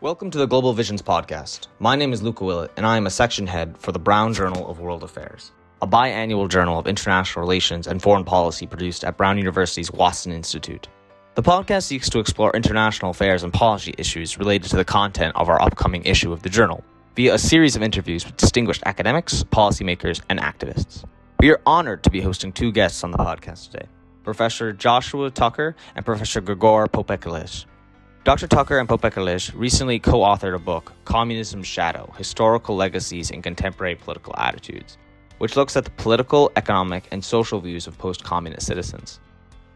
Welcome to the Global Visions podcast. My name is Luca Willett, and I am a section head for the Brown Journal of World Affairs, a biannual journal of international relations and foreign policy produced at Brown University's Watson Institute. The podcast seeks to explore international affairs and policy issues related to the content of our upcoming issue of the journal via a series of interviews with distinguished academics, policymakers, and activists. We are honored to be hosting two guests on the podcast today Professor Joshua Tucker and Professor Grigore Pop-Eleches. Dr. Tucker and Pop-Eleches recently co authored a book, Communism's Shadow Historical Legacies and Contemporary Political Attitudes, which looks at the political, economic, and social views of post communist citizens.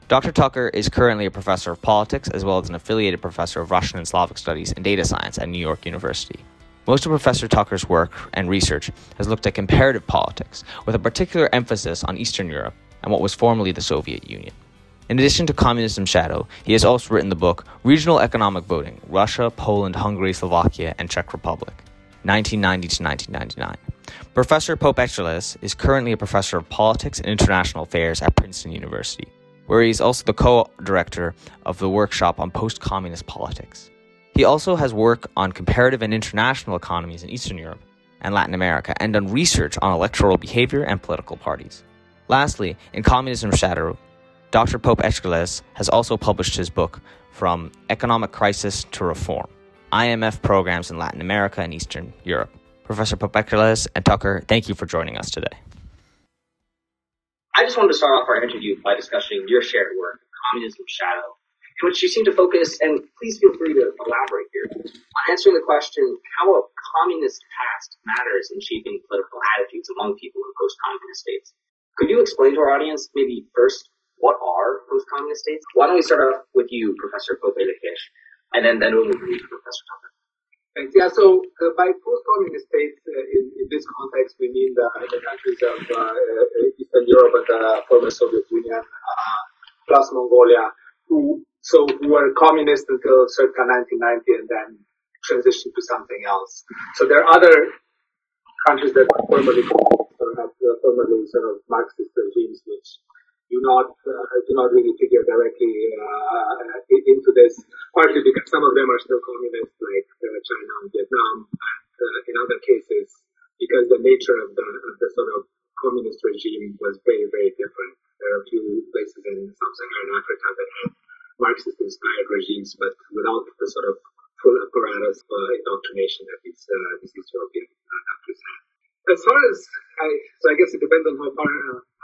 Dr. Tucker is currently a professor of politics as well as an affiliated professor of Russian and Slavic studies and data science at New York University. Most of Professor Tucker's work and research has looked at comparative politics, with a particular emphasis on Eastern Europe and what was formerly the Soviet Union. In addition to Communism Shadow, he has also written the book Regional Economic Voting Russia, Poland, Hungary, Slovakia, and Czech Republic, 1990 to 1999. Professor Pop-Eleches is currently a professor of politics and international affairs at Princeton University, where he is also the co director of the workshop on post communist politics. He also has work on comparative and international economies in Eastern Europe and Latin America and done research on electoral behavior and political parties. Lastly, in Communism Shadow, Dr. Pop-Eleches has also published his book, From Economic Crisis to Reform IMF Programs in Latin America and Eastern Europe. Professor Pop-Eleches and Tucker, thank you for joining us today. I just wanted to start off our interview by discussing your shared work, Communism Shadow, in which you seem to focus, and please feel free to elaborate here, on answering the question how a communist past matters in shaping political attitudes among people in post-communist states. Could you explain to our audience, maybe first, what are post-communist states? Why don't we start off with you, Professor Pop-Eleches, and then, then we'll move to Professor Tucker. Thanks. Yeah, so uh, by post-communist states, uh, in, in, this context, we mean the, the countries of uh, uh Eastern Europe and the former Soviet Union, uh, plus Mongolia, who so who were communist until circa 1990 and then transitioned to something else. So there are other countries that were formerly or have formerly sort of Marxist regimes which do not uh, do not really figure directly uh, into this. Partly because some of them are still communist, like uh, China and Vietnam, and uh, in other cases because the nature of the of the sort of communist regime was very very different. There are a few places in sub-Saharan Africa that had Marxist-inspired regimes, but without the sort of full apparatus for indoctrination that these uh, these East European countries had. As far as I, so I guess it depends on how far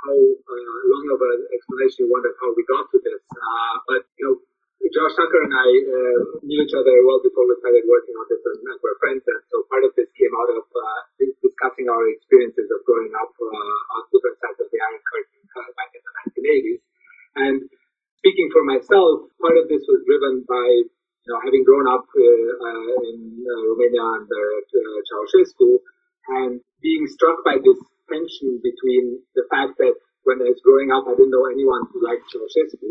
how uh, long of an explanation you wanted how we got to this. Uh, but you know, Josh Tucker and I uh, knew each other well before we started working on this, and we're friends. And so part of this came out of uh, discussing our experiences of growing up uh, on different sides of the Iron Curtain uh, back in the 1980s. And speaking for myself, part of this was driven by you know having grown up in Romania under Ceausescu and being struck by this tension between the fact that when I was growing up, I didn't know anyone who liked Ceausescu,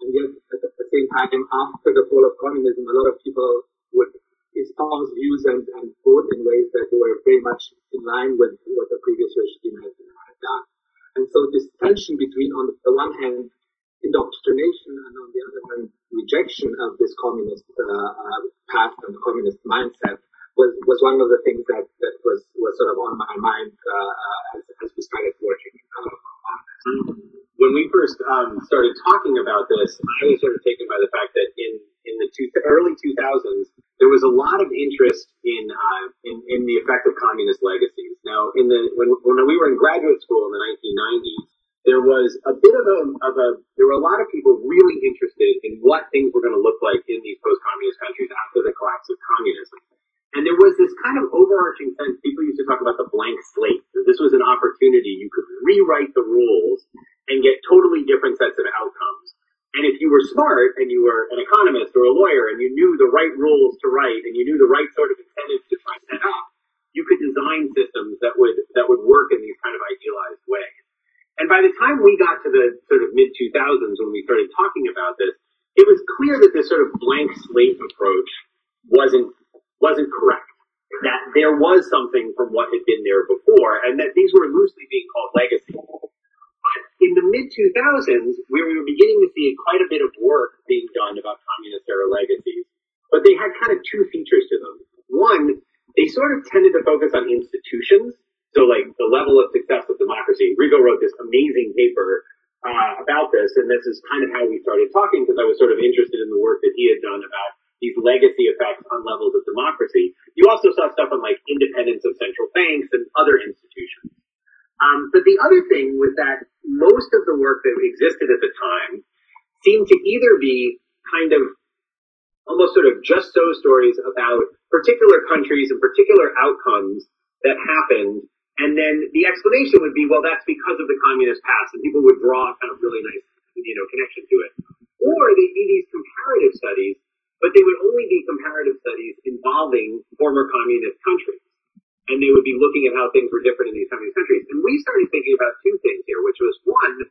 and yet at the same time, after the fall of communism, a lot of people would espouse views and, and vote in ways that were very much in line with what the previous regime had, done. And so this tension between, on the one hand, indoctrination and on the other hand, rejection of this communist uh, uh, path and communist mindset was, was one of the things that, that was, was sort of on my mind uh, uh as, as we started working uh, on this. When we first um, started talking about this, I was sort of taken by the fact that in, in the two, early 2000s, there was a lot of interest in, uh, in, in the effect of communist legacies. Now, in the when, when we were in graduate school in the 1990s, there was a bit of a, of a, there were a lot of people really interested in what things were going to look like in these post-communist countries after the collapse of communism. And there was this kind of overarching sense, people used to talk about the blank slate. This was an opportunity you could rewrite the rules and get totally different sets of outcomes. And if you were smart and you were an economist or a lawyer and you knew the right rules to write and you knew the right sort of incentives to try to set up, you could design systems that would that would work in these kind of idealized ways. And by the time we got to the sort of mid 2000s when we started talking about this, it was clear that this sort of blank slate approach wasn't wasn't correct. That there was something from what had been there before, and that these were loosely being called legacy. But in the mid 2000s, where we were beginning to see quite a bit of work being done about communist era legacies, but they had kind of two features to them. One, they sort of tended to focus on institutions. So like the level of success of democracy. Rigo wrote this amazing paper uh, about this, and this is kind of how we started talking because I was sort of interested in the work that he had done about these legacy effects on levels of democracy. You also saw stuff on like independence of central banks and other institutions. Um, but the other thing was that most of the work that existed at the time seemed to either be kind of almost sort of just so stories about particular countries and particular outcomes that happened. And then the explanation would be, well, that's because of the communist past, and people would draw kind of really nice, you know, connection to it. Or they'd be these comparative studies, but they would only be comparative studies involving former communist countries. And they would be looking at how things were different in these communist countries. And we started thinking about two things here, which was one,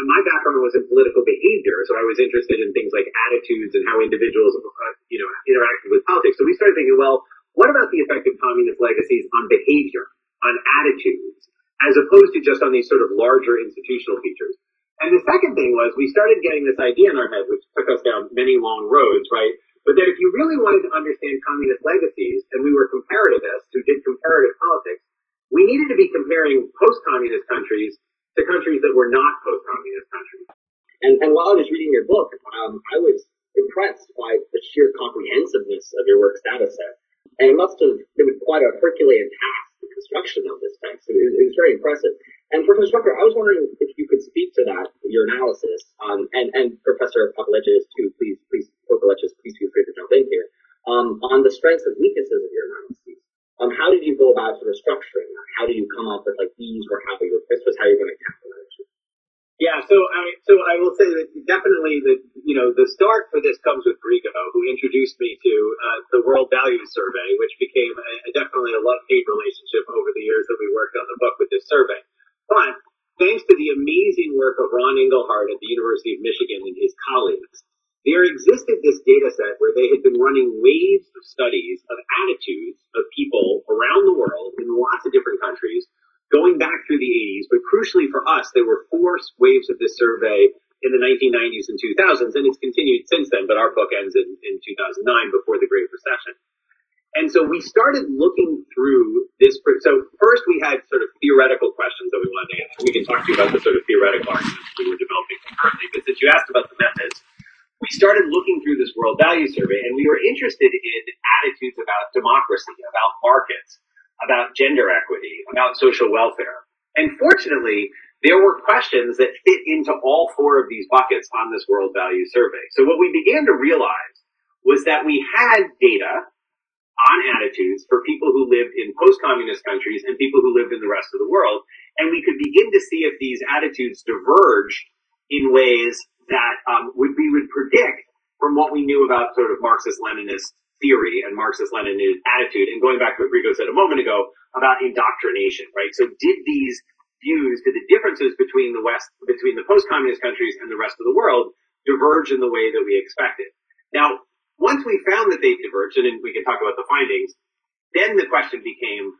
my background was in political behavior, so I was interested in things like attitudes and how individuals, uh, you know, interacted with politics. So we started thinking, well, what about the effect of communist legacies on behavior, on attitudes, as opposed to just on these sort of larger institutional features? And the second thing was we started getting this idea in our head, which took us down many long roads, right? But that if you really wanted to understand communist legacies, and we were comparativists who did comparative politics, we needed to be comparing post-communist countries to countries that were not post-communist countries. And, and while I was reading your book, um, I was impressed by the sheer comprehensiveness of your work data set. And it must have been quite a Herculean task, the construction of this text. It, it was very impressive. And Professor Tucker, I was wondering if you could speak to that, your analysis, um, and, and Professor Pop-Eleches too, please, please, Pop-Eleches, please feel free to jump in here, um, on the strengths and weaknesses of your analysis. Um, how did you go about sort of structuring that? How did you come up with like these were how you this was how you're going to tackle that issue? Yeah, so I so I will say that definitely the you know the start for this comes with Rigo, who introduced me to uh, the World Values Survey, which became a, a definitely a love hate relationship over the years that we worked on the book with this survey. But thanks to the amazing work of Ron Inglehart at the University of Michigan and his colleagues, there existed this data set where they had been running waves of studies of attitudes of people around the world in lots of different countries going back through the 80s. But crucially for us, there were four waves of this survey in the 1990s and 2000s, and it's continued since then, but our book ends in, in 2009 before the Great Recession. And so we started looking through this. So first we had sort of theoretical questions that we wanted to answer. We can talk to you about the sort of theoretical arguments we were developing currently, but since you asked about the methods, we started looking through this world value survey and we were interested in attitudes about democracy, about markets, about gender equity, about social welfare. And fortunately, there were questions that fit into all four of these buckets on this world value survey. So what we began to realize was that we had data on attitudes for people who lived in post-communist countries and people who lived in the rest of the world. And we could begin to see if these attitudes diverged in ways that um, would we would predict from what we knew about sort of Marxist-Leninist theory and Marxist-Leninist attitude, and going back to what Rigo said a moment ago about indoctrination, right? So did these views, did the differences between the West, between the post-communist countries and the rest of the world diverge in the way that we expected? Now, once we found that they diverged, and we can talk about the findings, then the question became,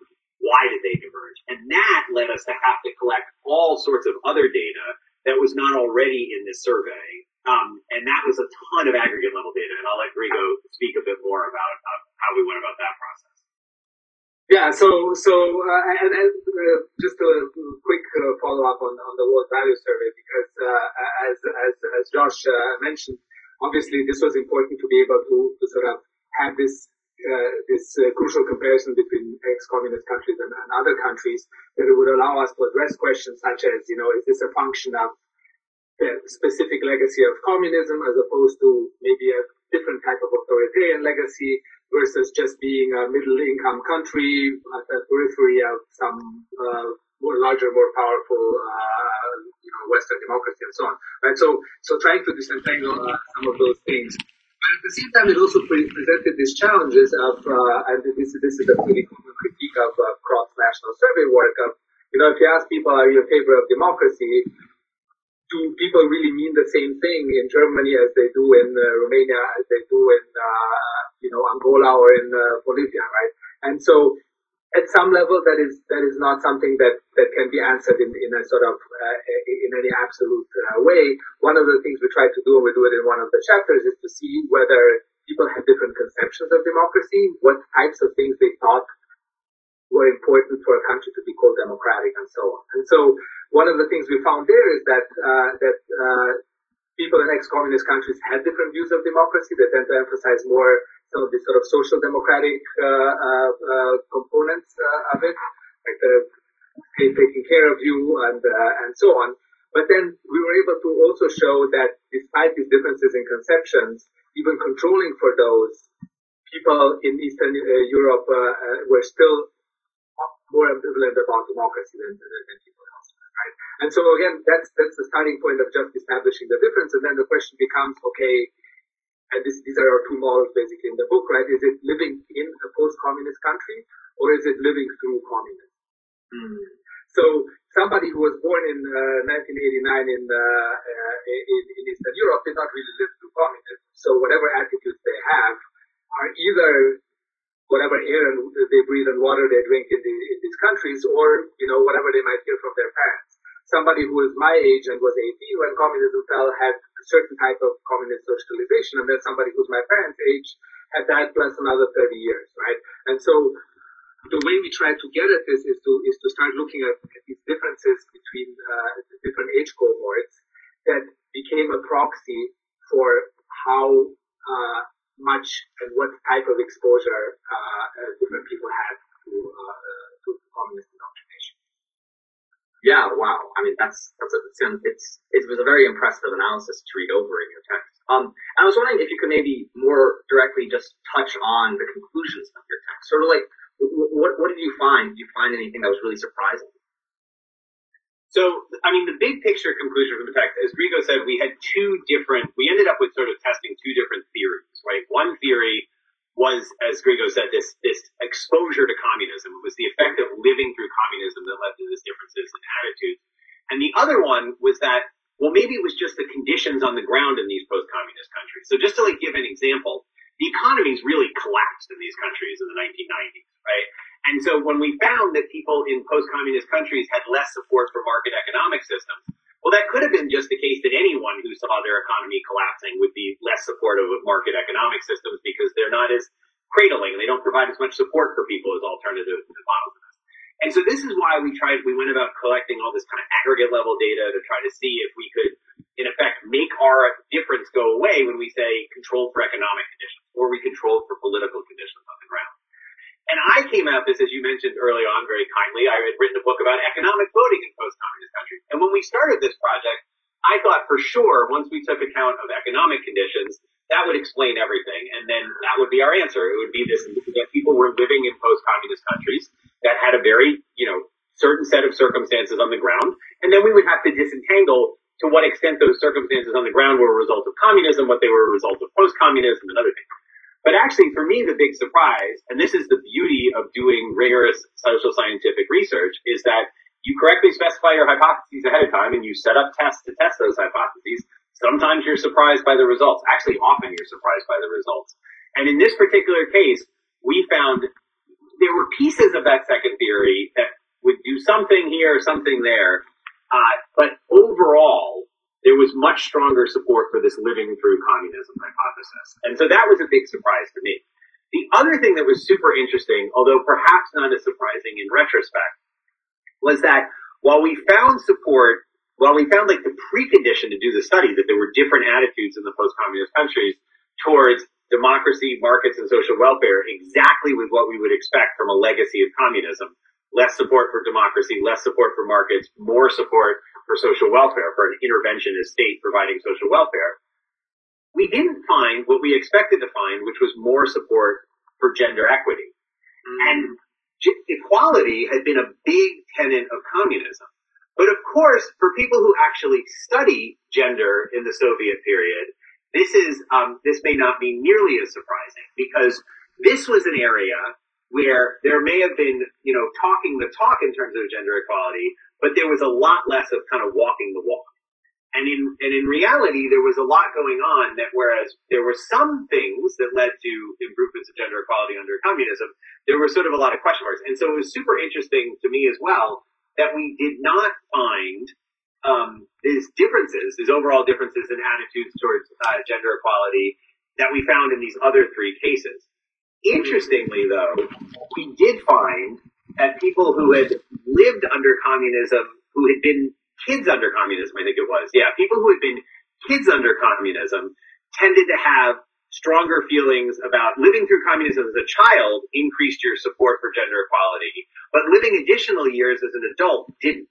why did they diverge? And that led us to have to collect all sorts of other data that was not already in this survey. Um, and that was a ton of aggregate level data. And I'll let Rigo speak a bit more about uh, how we went about that process. Yeah, so so uh, and, and uh, just a quick uh, follow up on, on the World Value Survey because uh, as as as Josh uh, mentioned, obviously this was important to be able to, to sort of have this uh, this crucial comparison between ex-communist countries and, and, other countries that it would allow us to address questions such as, you know, is this a function of the specific legacy of communism as opposed to maybe a different type of authoritarian legacy versus just being a middle income country at the periphery of some uh, more larger, more powerful, uh, you know, Western democracy and so on. Right. So, so trying to disentangle uh, some of those things but at the same time, it also pre- presented these challenges of, uh, and this, this is a pretty common critique of uh, cross-national survey work of, you know, if you ask people, are you in favor of democracy? Do people really mean the same thing in Germany as they do in uh, Romania, as they do in, uh, you know, Angola or in uh, Bolivia, right? And so at some level, that is that is not something that that can be answered in, in a sort of uh, in any absolute uh, way. One of the things we try to do, and we do it in one of the chapters, is to see whether people have different conceptions of democracy, what types of things they thought were important for a country to be called democratic and so on. And so one of the things we found there is that uh, that uh, people in ex-communist countries had different views of democracy. They tend to emphasize more some of the sort of social democratic uh, uh, uh components uh, of it, like the taking care of you and and so on. But then we were able to also show that despite these differences in conceptions, even controlling for those, people in Eastern Europe were still more ambivalent about democracy than, than people? And so again, that's that's the starting point of just establishing the difference, and then the question becomes, okay, and this, these are our two models basically in the book, right? Is it living in a post-communist country, or is it living through communism? Mm. So somebody who was born in uh, 1989 in, uh, uh, in, in Eastern Europe did not really live through communism. So whatever attitudes they have are either whatever air they breathe and water they drink in, the, in these countries, or you know whatever they might hear from their parents. Somebody who is my age and was 18 when communism fell had a certain type of communist socialization, and then somebody who's my parents' age had that plus another 30 years, right? And so the way we try to get at this is to is to start looking at, these differences between uh, different age cohorts that became a proxy for how uh, much and what type of exposure uh, uh, different people had to, uh, to indoctrination. Yeah, wow. I mean, that's that's a, it's it was a very impressive analysis to read over in your text. Um, I was wondering if you could maybe more directly just touch on the conclusions of your text. Sort of like, what what did you find? Did you find anything that was really surprising? So, I mean, the big picture conclusion from the text, as Grigo said, we had two different, we ended up with sort of testing two different theories, right? One theory was, as Grigo said, this, this exposure to communism. It was the effect of living through communism that led to these differences in attitudes. And the other one was that, well, maybe it was just the conditions on the ground in these post-communist countries. So just to like give an example, the economies really collapsed in these countries in the 1990s, right? And so when we found that people in post-communist countries had less support for market economic systems, well, that could have been just the case that anyone who saw their economy collapsing would be less supportive of market economic systems because they're not as cradling. They don't provide as much support for people as alternative models. And so this is why we tried, we went about collecting all this kind of aggregate level data to try to see if we could, in effect, make our difference go away when we say control for economic conditions or we control for political conditions on the ground. And I came at this, as you mentioned early on very kindly. I had written a book about economic voting in post-communist countries. And when we started this project, I thought for sure once we took account of economic conditions, that would explain everything. And then that would be our answer. It would be this, that people were living in post-communist countries that had a very, you know, certain set of circumstances on the ground. And then we would have to disentangle to what extent those circumstances on the ground were a result of communism, what they were a result of post-communism and other things. But actually, for me, the big surprise, and this is the beauty of doing rigorous social scientific research, is that you correctly specify your hypotheses ahead of time and you set up tests to test those hypotheses. Sometimes you're surprised by the results. Actually, often you're surprised by the results. And in this particular case, we found there were pieces of that second theory that would do something here, something there. Uh, but overall, there was much stronger support for this living through communism hypothesis. And so that was a big surprise to me. The other thing that was super interesting, although perhaps not as surprising in retrospect, was that while we found support, while we found like the precondition to do the study that there were different attitudes in the post-communist countries towards democracy, markets, and social welfare, exactly with what we would expect from a legacy of communism. Less support for democracy, less support for markets, more support for social welfare, for an interventionist state providing social welfare. We didn't find what we expected to find, which was more support for gender equity. Mm. And equality had been a big tenet of communism. But of course, for people who actually study gender in the Soviet period, this is um, this may not be nearly as surprising because this was an area where there may have been, you know, talking the talk in terms of gender equality, but there was a lot less of kind of walking the walk. And in, and in reality, there was a lot going on that whereas there were some things that led to improvements of gender equality under communism, there were sort of a lot of question marks. And so it was super interesting to me as well that we did not find um, these differences, these overall differences in attitudes towards uh, gender equality that we found in these other three cases. Interestingly, though, we did find that people who had lived under communism, who had been kids under communism, I think it was, yeah, people who had been kids under communism tended to have stronger feelings about living through communism as a child increased your support for gender equality, but living additional years as an adult didn't.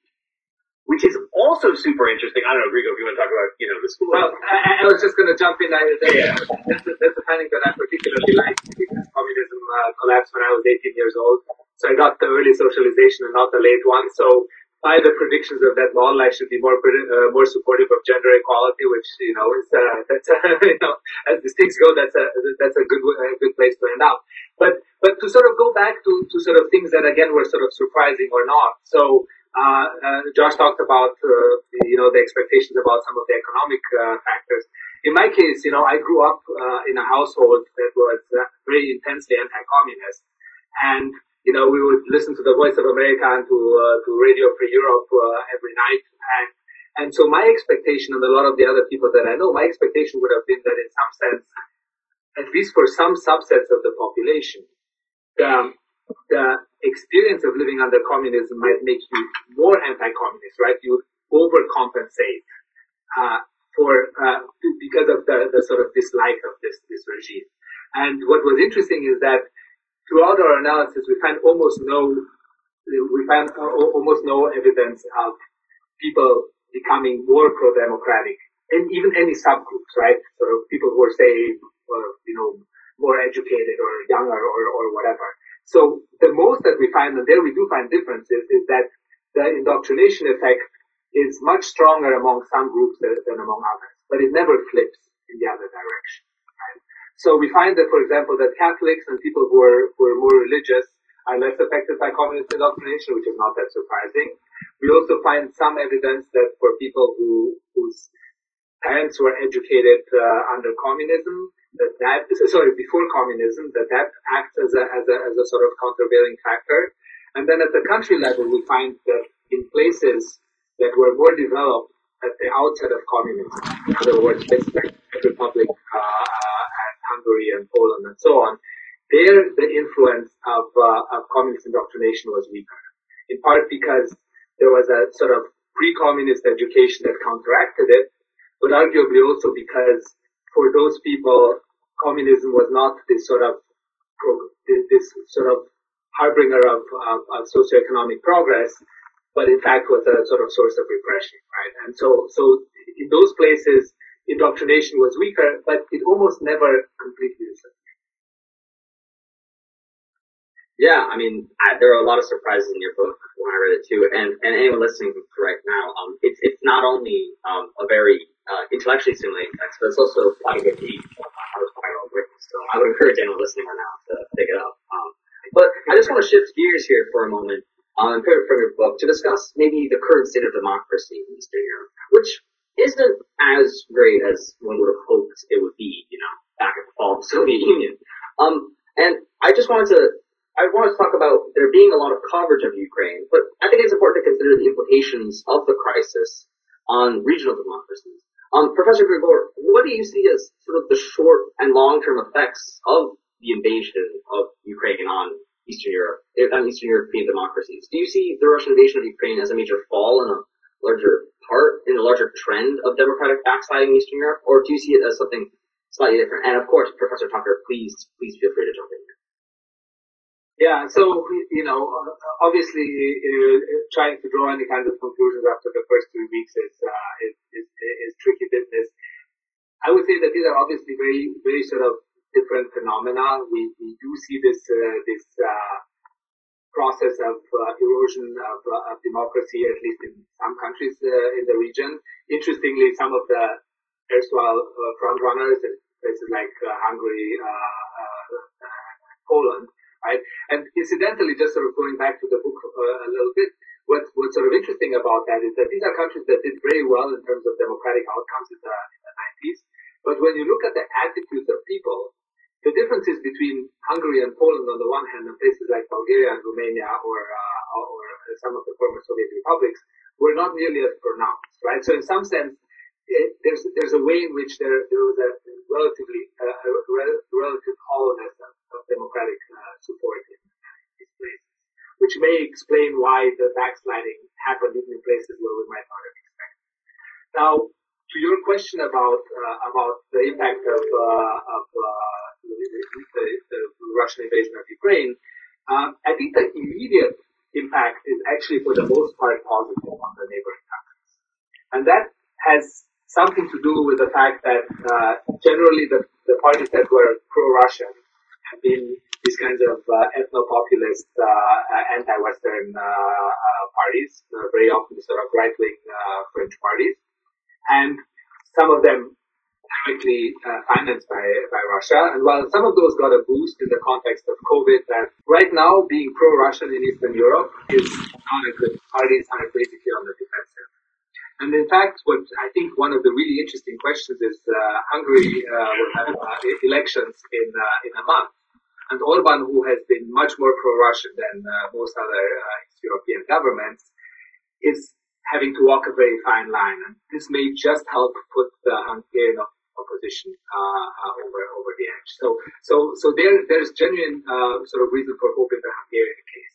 Which is also super interesting. I don't know, Rigo, if you want to talk about, you know, the school. Well, I, I was just going to jump in. I, yeah. That's, a, that's a finding that I particularly like because communism uh, collapsed when I was 18 years old. So I got the early socialization and not the late one. So by the predictions of that model, I should be more uh, more supportive of gender equality, which you know is uh, that's uh, you know as these things go, that's a that's a good a good place to end up. But but to sort of go back to to sort of things that again were sort of surprising or not. So uh, uh, Josh talked about uh, you know the expectations about some of the economic factors. In my case, you know, I grew up in a household that was very intensely anti-communist, and you know, we would listen to the Voice of America and to uh, to Radio Free Europe uh, every night, and and so my expectation and a lot of the other people that I know, my expectation would have been that in some sense, at least for some subsets of the population, the the experience of living under communism might make you more anti-communist, right? You overcompensate uh, for uh, because of the, the sort of dislike of this this regime. And what was interesting is that throughout our analysis, we find almost no, we find almost no evidence of people becoming more pro-democratic, and even any subgroups, right? Of people who are say, uh, you know, more educated or younger or, or whatever. So the most that we find, and there we do find differences, is that the indoctrination effect is much stronger among some groups than, among others, but it never flips in the other direction. So we find that, for example, that Catholics and people who are, who are more religious are less affected by communist indoctrination, which is not that surprising. We also find some evidence that for people who, whose parents were educated uh, under communism, that that, sorry, before communism, that that acts as a, as a, as a sort of countervailing factor. And then at the country level, we find that in places that were more developed at the outset of communism, in other words, places the Republic, uh, Hungary and Poland and so on, there the influence of, uh, of communist indoctrination was weaker. In part because there was a sort of pre-communist education that counteracted it, but arguably also because for those people, communism was not this sort of this sort of harbinger of, of, of socioeconomic progress, but in fact was a sort of source of repression, right? And so, so in those places, indoctrination was weaker, but it almost never completely disappeared. Yeah, I mean, I, there are a lot of surprises in your book when I read it too, and, and anyone listening right now, um, it's it's not only um, a very uh, intellectually stimulating text, but it's also quite a good read. Written, so I would encourage anyone listening right now to pick it up. Um, but I just want to shift gears here for a moment um, from your book to discuss maybe the current state of democracy in Eastern Europe, which isn't as great as one would have hoped it would be, you know, back at the fall of the Soviet Union. Um, and I just wanted to, I wanted to talk about there being a lot of coverage of Ukraine, but I think it's important to consider the implications of the crisis on regional democracies. Um, Professor Grigore, what do you see as sort of the short and long-term effects of the invasion of Ukraine on Eastern Europe, on Eastern European democracies? Do you see the Russian invasion of Ukraine as a major fall in a larger part in a larger trend of democratic backsliding in Eastern Europe, or do you see it as something slightly different? And of course, Professor Tucker, please, please feel free to jump in. Yeah, so, you know, obviously, uh, trying to draw any kind of conclusions after the first three weeks is, uh, is, would say that these are obviously very, very sort of different phenomena. We, we do see this, uh, this, uh, process of uh, erosion of, uh, of, democracy, at least in some countries uh, in the region. Interestingly, some of the erstwhile uh, frontrunners in places like Hungary, Poland, right? And incidentally, just sort of going back to the book a little bit, what, what's sort of interesting about that is that these are countries that did very well in terms of democratic outcomes in the, in the 90s. But when you look at the attitudes of people, the differences between Hungary and Poland on the one hand and places like Bulgaria and Romania or, uh, or some of the former Soviet republics were not nearly as pronounced, right? So in some sense, it, there's, there's a way in which there, there was a, relatively uh, relative hollowness of, of democratic uh, support in these places, which may explain why the backsliding happened even in places where we might not have expected. Now, to your question about uh, about the impact of uh, of uh, the, the, the, Russian invasion of Ukraine, um, I think the immediate impact is actually for the most part positive on the neighboring countries, and that has something to do with the fact that uh, generally the, the parties that were pro-Russian have been these kinds of uh, ethno-populist, uh, anti-Western uh, uh, parties, uh, very often sort of right-wing French parties, and some of them directly uh, financed by, by Russia. And while some of those got a boost in the context of COVID, that right now being pro-Russian in Eastern Europe is not a good. Parties are basically on the defensive. And in fact, what I think one of the really interesting questions is uh, Hungary uh, will have uh, elections in uh, in a month, and Orban, who has been much more pro-Russian than uh, most other uh, European governments, is having to walk a very fine line, and this may just help put the Hungarian opposition over over the edge. So so so there there's genuine sort of reason for hope in the Hungarian case.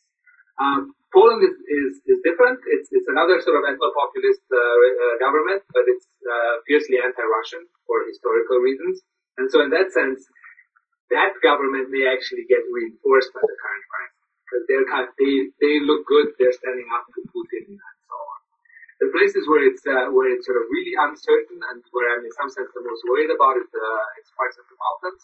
Um, Poland is, is, is different. It's, it's another sort of ethno-populist uh, uh, government, but it's uh, fiercely anti-Russian for historical reasons. And so in that sense, that government may actually get reinforced by the current crisis because they're they, they look good. They're standing up to Putin. The places where it's, uh, where it's sort of really uncertain and where I'm in some sense the most worried about is, it's parts of the Balkans.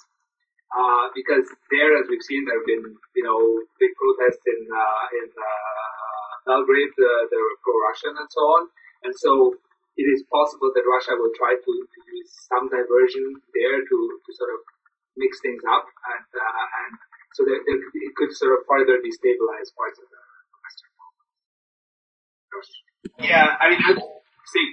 Uh, because there, as we've seen, there have been, you know, big protests in uh, in uh, Belgrade. Uh, they were pro-Russian and so on, and so it is possible that Russia will try to, to use some diversion there to, to sort of mix things up, and uh, and so that it could sort of further destabilize parts of the Western Balkans. Yeah, I mean say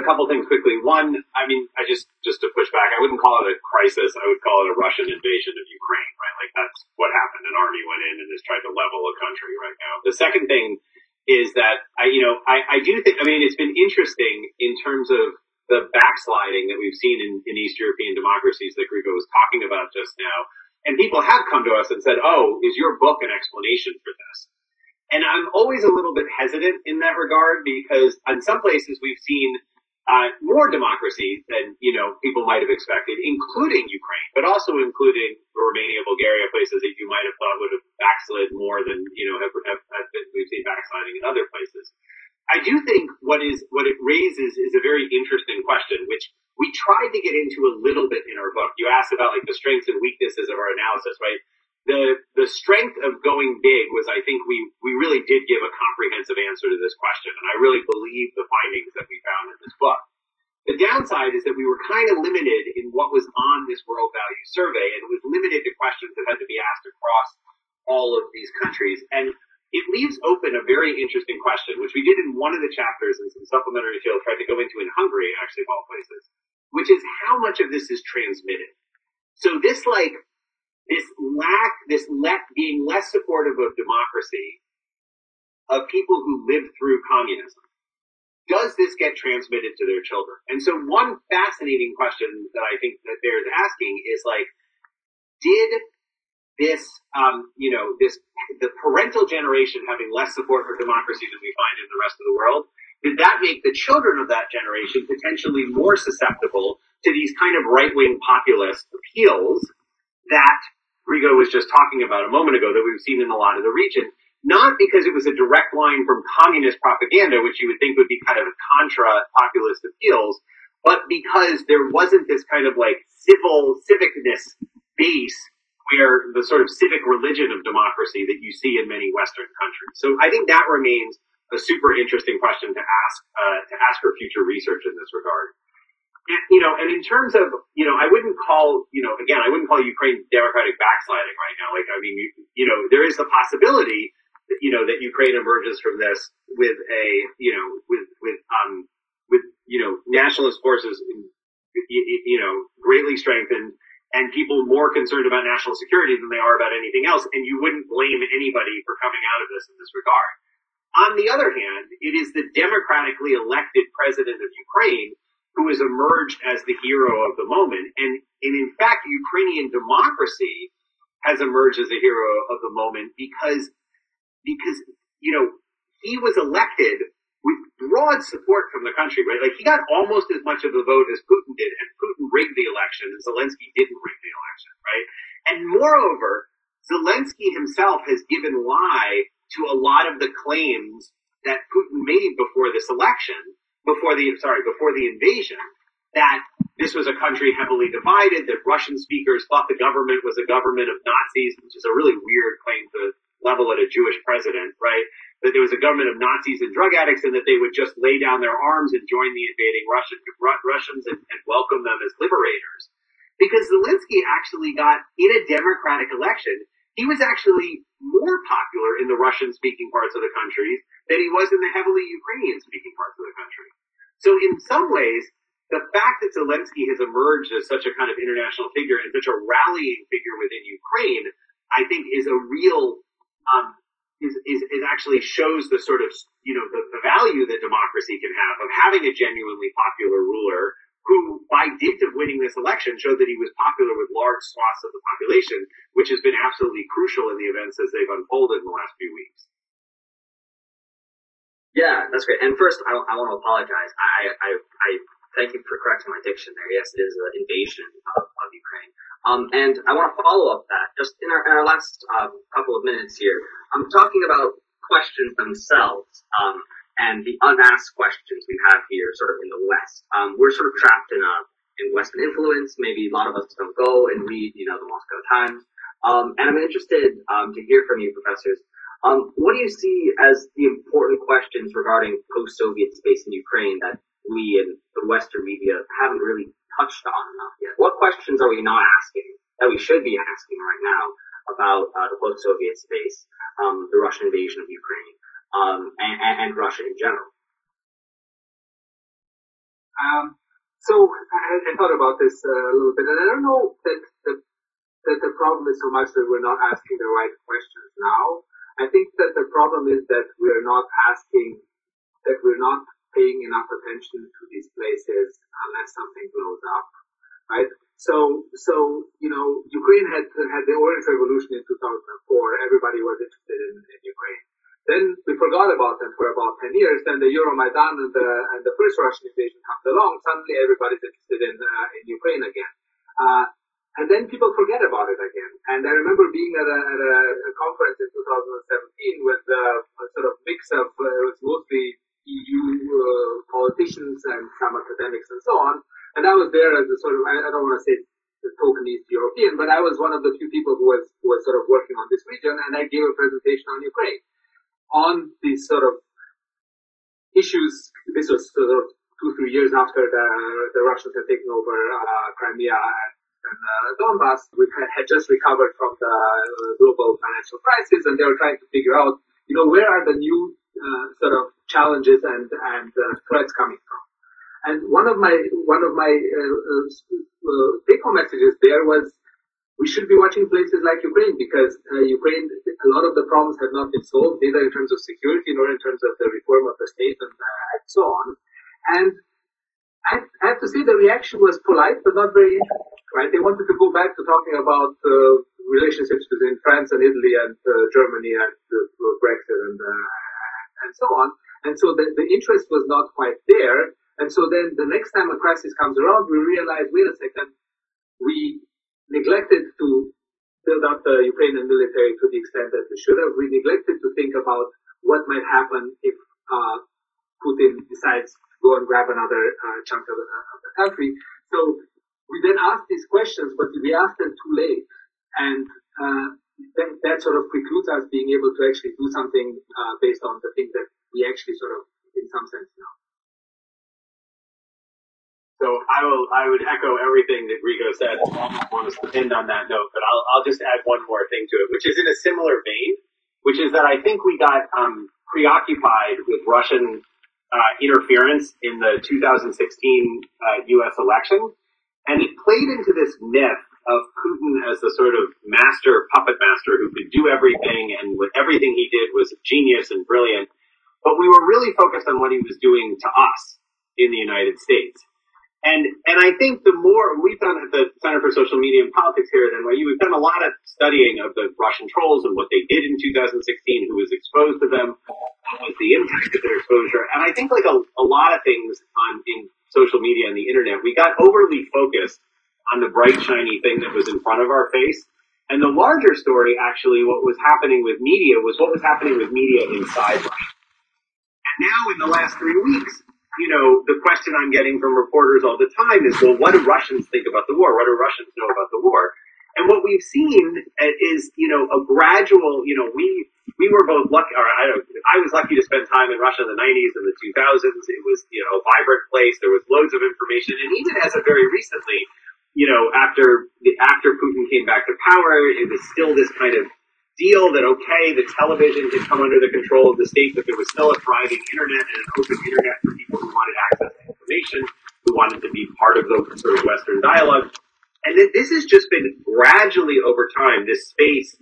a couple things quickly. One, I mean, I just just to push back, I wouldn't call it a crisis. I would call it a Russian invasion of Ukraine, right? Like that's what happened. An army went in and has tried to level a country right now. The second thing is that I, you know, I, I do think. I mean, it's been interesting in terms of the backsliding that we've seen in, in East European democracies that Grigo was talking about just now. And people have come to us and said, "Oh, is your book an explanation for this?" And I'm always a little bit hesitant in that regard because in some places we've seen uh, more democracy than you know people might have expected, including Ukraine, but also including Romania, Bulgaria, places that you might have thought would have backslid more than you know have, have, have been, we've seen backsliding in other places. I do think what is what it raises is a very interesting question, which we tried to get into a little bit in our book. You asked about like the strengths and weaknesses of our analysis, right? The the strength of going big was I think we we really did give a comprehensive answer to this question, and I really believe the findings that we found in this book. The downside is that we were kind of limited in what was on this world value survey, and it was limited to questions that had to be asked across all of these countries. And it leaves open a very interesting question, which we did in one of the chapters in some supplementary material, tried to go into in Hungary, actually, of all places, which is how much of this is transmitted. So this like this lack, this le- being less supportive of democracy, of people who lived through communism, does this get transmitted to their children? And so one fascinating question that I think that they're asking is like, did this, um, you know, this, the parental generation having less support for democracy than we find in the rest of the world, did that make the children of that generation potentially more susceptible to these kind of right-wing populist appeals that Grigo was just talking about a moment ago that we've seen in a lot of the region, not because it was a direct line from communist propaganda, which you would think would be kind of a contra populist appeals, but because there wasn't this kind of like civil civicness base where the sort of civic religion of democracy that you see in many Western countries. So I think that remains a super interesting question to ask uh, to ask for future research in this regard you know, and in terms of, you know, I wouldn't call, you know, again, I wouldn't call Ukraine democratic backsliding right now. Like, I mean, you, you know, there is the possibility that, you know, that Ukraine emerges from this with a, you know, with, with, um, with, you know, nationalist forces, you know, greatly strengthened and people more concerned about national security than they are about anything else. And you wouldn't blame anybody for coming out of this in this regard. On the other hand, it is the democratically elected president of Ukraine who has emerged as the hero of the moment. And, and in fact, Ukrainian democracy has emerged as a hero of the moment because, because, you know, he was elected with broad support from the country, right? Like he got almost as much of the vote as Putin did, and Putin rigged the election, and Zelensky didn't rig the election, right? And moreover, Zelensky himself has given lie to a lot of the claims that Putin made before this election, before the sorry, before the invasion, that this was a country heavily divided, that Russian speakers thought the government was a government of Nazis, which is a really weird claim to level at a Jewish president, right? That there was a government of Nazis and drug addicts and that they would just lay down their arms and join the invading Russian, Russians and, and welcome them as liberators. Because Zelensky actually got, in a democratic election, he was actually more popular in the Russian speaking parts of the country than he was in the heavily Ukrainian speaking parts of the country. So in some ways, the fact that Zelensky has emerged as such a kind of international figure and such a rallying figure within Ukraine, I think is a real, um, is, is, actually shows the sort of, you know, the, the value that democracy can have of having a genuinely popular ruler who, by dint of winning this election, showed that he was popular with large swaths of the population, which has been absolutely crucial in the events as they've unfolded in the last few weeks. Yeah, that's great. And first, I, I want to apologize. I, I, I thank you for correcting my diction there. Yes, it is an invasion of, of Ukraine. Um, and I want to follow up that just in our, in our last uh, couple of minutes here. I'm talking about questions themselves. Um, and the unasked questions we have here sort of in the West. Um, we're sort of trapped in a, in Western influence. Maybe a lot of us don't go and read, you know, the Moscow Times. Um, and I'm interested, um, to hear from you, professors. Um, what do you see as the important questions regarding post-Soviet space in Ukraine that we in the Western media haven't really touched on enough yet? What questions are we not asking that we should be asking right now about uh, the post-Soviet space, um, the Russian invasion of Ukraine? Um, and, and, Russia in general. Um, so I, I, thought about this uh, a little bit, and I don't know that the, that the problem is so much that we're not asking the right questions now. I think that the problem is that we're not asking, that we're not paying enough attention to these places unless something blows up, right? So, so you know, Ukraine had had the Orange Revolution in 2004. Everybody was interested in, in Ukraine. Then we forgot about them for about 10 years. Then the Euromaidan and the, and the first Russian invasion comes along. Suddenly everybody's interested in, uh, in Ukraine again. Uh, and then people forget about it again. And I remember being at a, at a, conference in 2017 with uh, a sort of mix of, uh, it was mostly EU uh, politicians and some academics and so on. And I was there as a sort of, I, I don't want to say the token East European, but I was one of the few people who was, who was sort of working on this region and I gave a presentation on Ukraine on these sort of issues. This was sort of two, three years after the, the Russians had taken over uh, Crimea and, uh, Donbass. We had just recovered from the global financial crisis, and they were trying to figure out, you know, where are the new uh, sort of challenges and and uh, threats coming from. And one of my one of my uh, uh, take home messages there was we should be watching places like Ukraine because uh, Ukraine, a lot of the problems have not been solved, neither in terms of security nor in terms of the reform of the state and, uh, and so on. And I, have to say the reaction was polite but not very interesting, right? They wanted to go back to talking about uh, relationships between France and Italy and uh, Germany and uh, Brexit and uh, and so on. And so the, the interest was not quite there. And so then the next time a crisis comes around, we realize, wait a second, we neglected to build up the Ukrainian military to the extent that we should have. We neglected to think about what might happen if uh, Putin decides to go and grab another uh, chunk of, uh, of, the country. So we then asked these questions, but we asked them too late, and uh, that, sort of precludes us being able to actually do something uh, based on the things that we actually sort of, in some sense, know. So I will, I would echo everything that Rigo said. I want to end on that note, but I'll, I'll just add one more thing to it, which is in a similar vein, which is that I think we got um, preoccupied with Russian uh, interference in the 2016 uh, U.S. election, and it played into this myth of Putin as the sort of master puppet master who could do everything, and with everything he did was genius and brilliant. But we were really focused on what he was doing to us in the United States. And and I think the more we've done at the Center for Social Media and Politics here at NYU, we've done a lot of studying of the Russian trolls and what they did in 2016, who was exposed to them, what was the impact of their exposure. And I think like a, a lot of things on in social media and the internet, we got overly focused on the bright shiny thing that was in front of our face. And the larger story, actually, what was happening with media was what was happening with media inside Russia. And now in the last three weeks, you know, the question I'm getting from reporters all the time is, well, what do Russians think about the war? What do Russians know about the war? And what we've seen eh, is, you know, a gradual, you know, we, we were both lucky, or I, I was lucky to spend time in Russia in the 90s and the 2000s. It was, you know, a vibrant place. There was loads of information. And even as of very recently, you know, after, after Putin came back to power, it was still this kind of deal that okay, the television had come under the control of the state, but there was still a thriving internet and an open internet for people who wanted access to information, who wanted to be part of the sort of Western dialogue. And that this has just been gradually over time, this space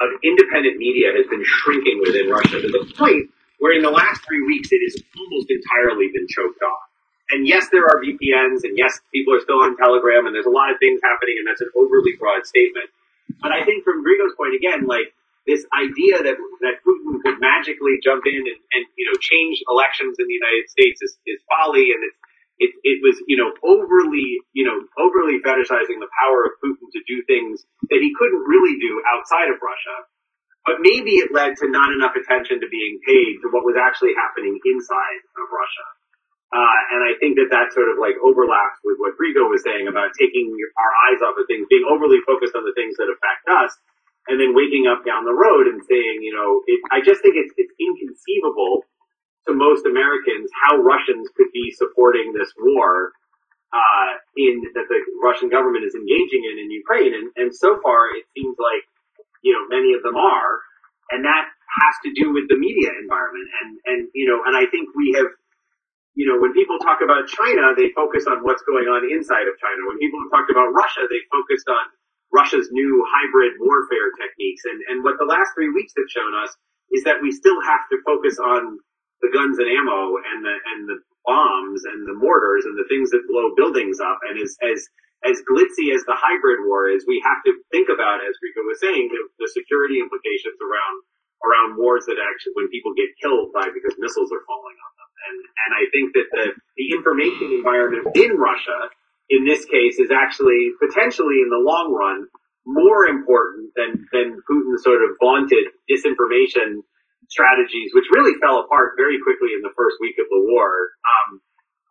of independent media has been shrinking within Russia to the point where in the last three weeks it has almost entirely been choked off. And yes, there are VPNs, and yes, people are still on Telegram, and there's a lot of things happening, and that's an overly broad statement. But I think from Grigo's point again, like this idea that that Putin could magically jump in and, and you know change elections in the United States is, is folly, and it's it, it was you know overly you know overly fetishizing the power of Putin to do things that he couldn't really do outside of Russia. But maybe it led to not enough attention to being paid to what was actually happening inside of Russia. Uh, and I think that that sort of like overlaps with what Grigo was saying about taking our eyes off of things, being overly focused on the things that affect us, and then waking up down the road and saying, you know, it, I just think it's, it's inconceivable to most Americans how Russians could be supporting this war uh, in that the Russian government is engaging in in Ukraine, and, and so far it seems like you know many of them are, and that has to do with the media environment, and and you know, and I think we have you know, when people talk about China, they focus on what's going on inside of China. When people have talked about Russia, they focused on Russia's new hybrid warfare techniques. And, and what the last three weeks have shown us is that we still have to focus on the guns and ammo and the, and the bombs and the mortars and the things that blow buildings up. And as, as, as glitzy as the hybrid war is, we have to think about, as Grigo was saying, the, the security implications around, around wars that actually, when people get killed by because missiles are falling on them. And, and I think that the, the information environment in Russia, in this case, is actually potentially in the long run more important than, than Putin's sort of vaunted disinformation strategies, which really fell apart very quickly in the first week of the war, um,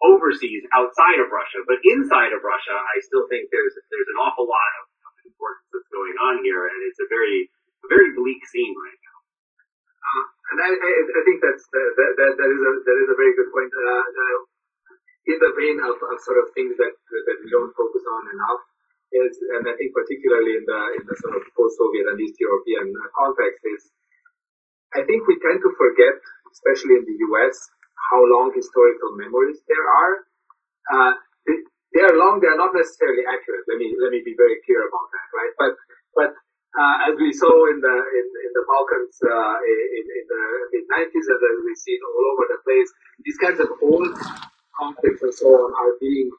overseas outside of Russia. But inside of Russia, I still think there's, there's an awful lot of, of importance that's going on here, and it's a very, a very bleak scene right now. Uh, and I, I, I think that's uh, that, that, that is a that is a very good point. Uh, in the vein of, of sort of things that that we don't focus on enough is, and I think particularly in the in the sort of post-Soviet and East European context is, I think we tend to forget, especially in the U.S., how long historical memories there are. Uh, they, they are long; they are not necessarily accurate. Let me let me be very clear about that, right? But but uh, as we saw in the in, in the Balkans uh, in, in the mid 90s, and as we see all over the place, these kinds of old conflicts and so on are being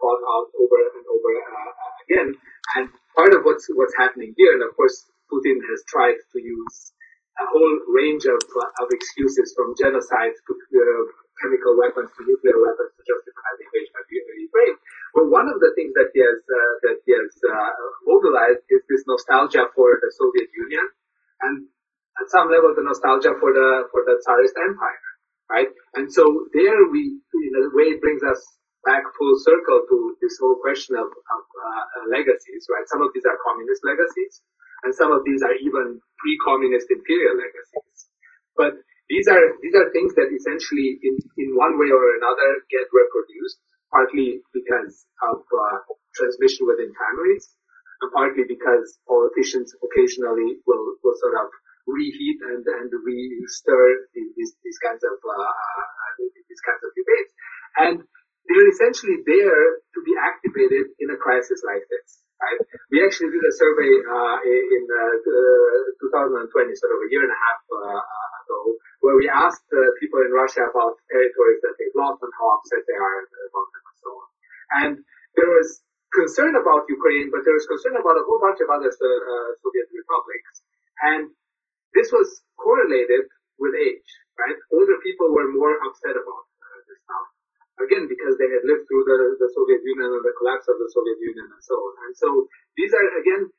fought out over and over uh, again. And part of what's what's happening here, and of course, Putin has tried to use a whole range of of excuses from genocide to uh, chemical weapons to nuclear weapons to justify the invasion of Ukraine. But one of the things that he has uh, that he has uh, mobilized is this nostalgia for the Soviet Union, and at some level the nostalgia for the for the Tsarist Empire, right? And so there we, in a way, brings us back full circle to this whole question of, of uh, legacies, right? Some of these are communist legacies, and some of these are even pre-communist imperial legacies. But these are these are things that essentially, in in one way or another, get reproduced partly because of uh, transmission within families, and partly because politicians occasionally will, will sort of reheat and, and re-stir these, these kinds of uh, these kinds of debates, and they're essentially there to be activated in a crisis like this. Right? We actually did a survey uh, in uh, 2020, sort of a year and a half uh, ago, where we asked people in Russia about territories that they've lost and how upset they are about them And so on. And there was concern about Ukraine, but there was concern about a whole bunch of other uh, Soviet republics. And this was correlated with age, right? Older people were more upset about uh, this stuff. Again, because they had lived through the, the Soviet Union and the collapse of the Soviet Union and so on. And so these are, again,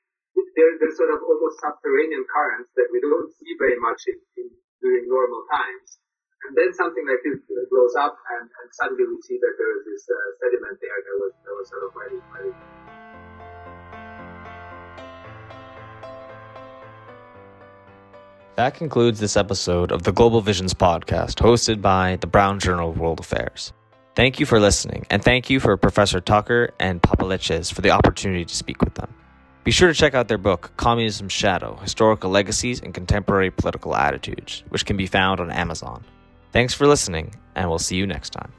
they're, they're sort of almost subterranean currents that we don't see very much in, in during normal times. And then something like this blows up, and, and suddenly we see that there is this uh, sediment there that was, that was sort of ready. ready. That concludes this episode of the Global Visions podcast, hosted by the Brown Journal of World Affairs. Thank you for listening, and thank you for Professor Tucker and Pop-Eleches for the opportunity to speak with them. Be sure to check out their book, Communism's Shadow Historical Legacies and Contemporary Political Attitudes, which can be found on Amazon. Thanks for listening, and we'll see you next time.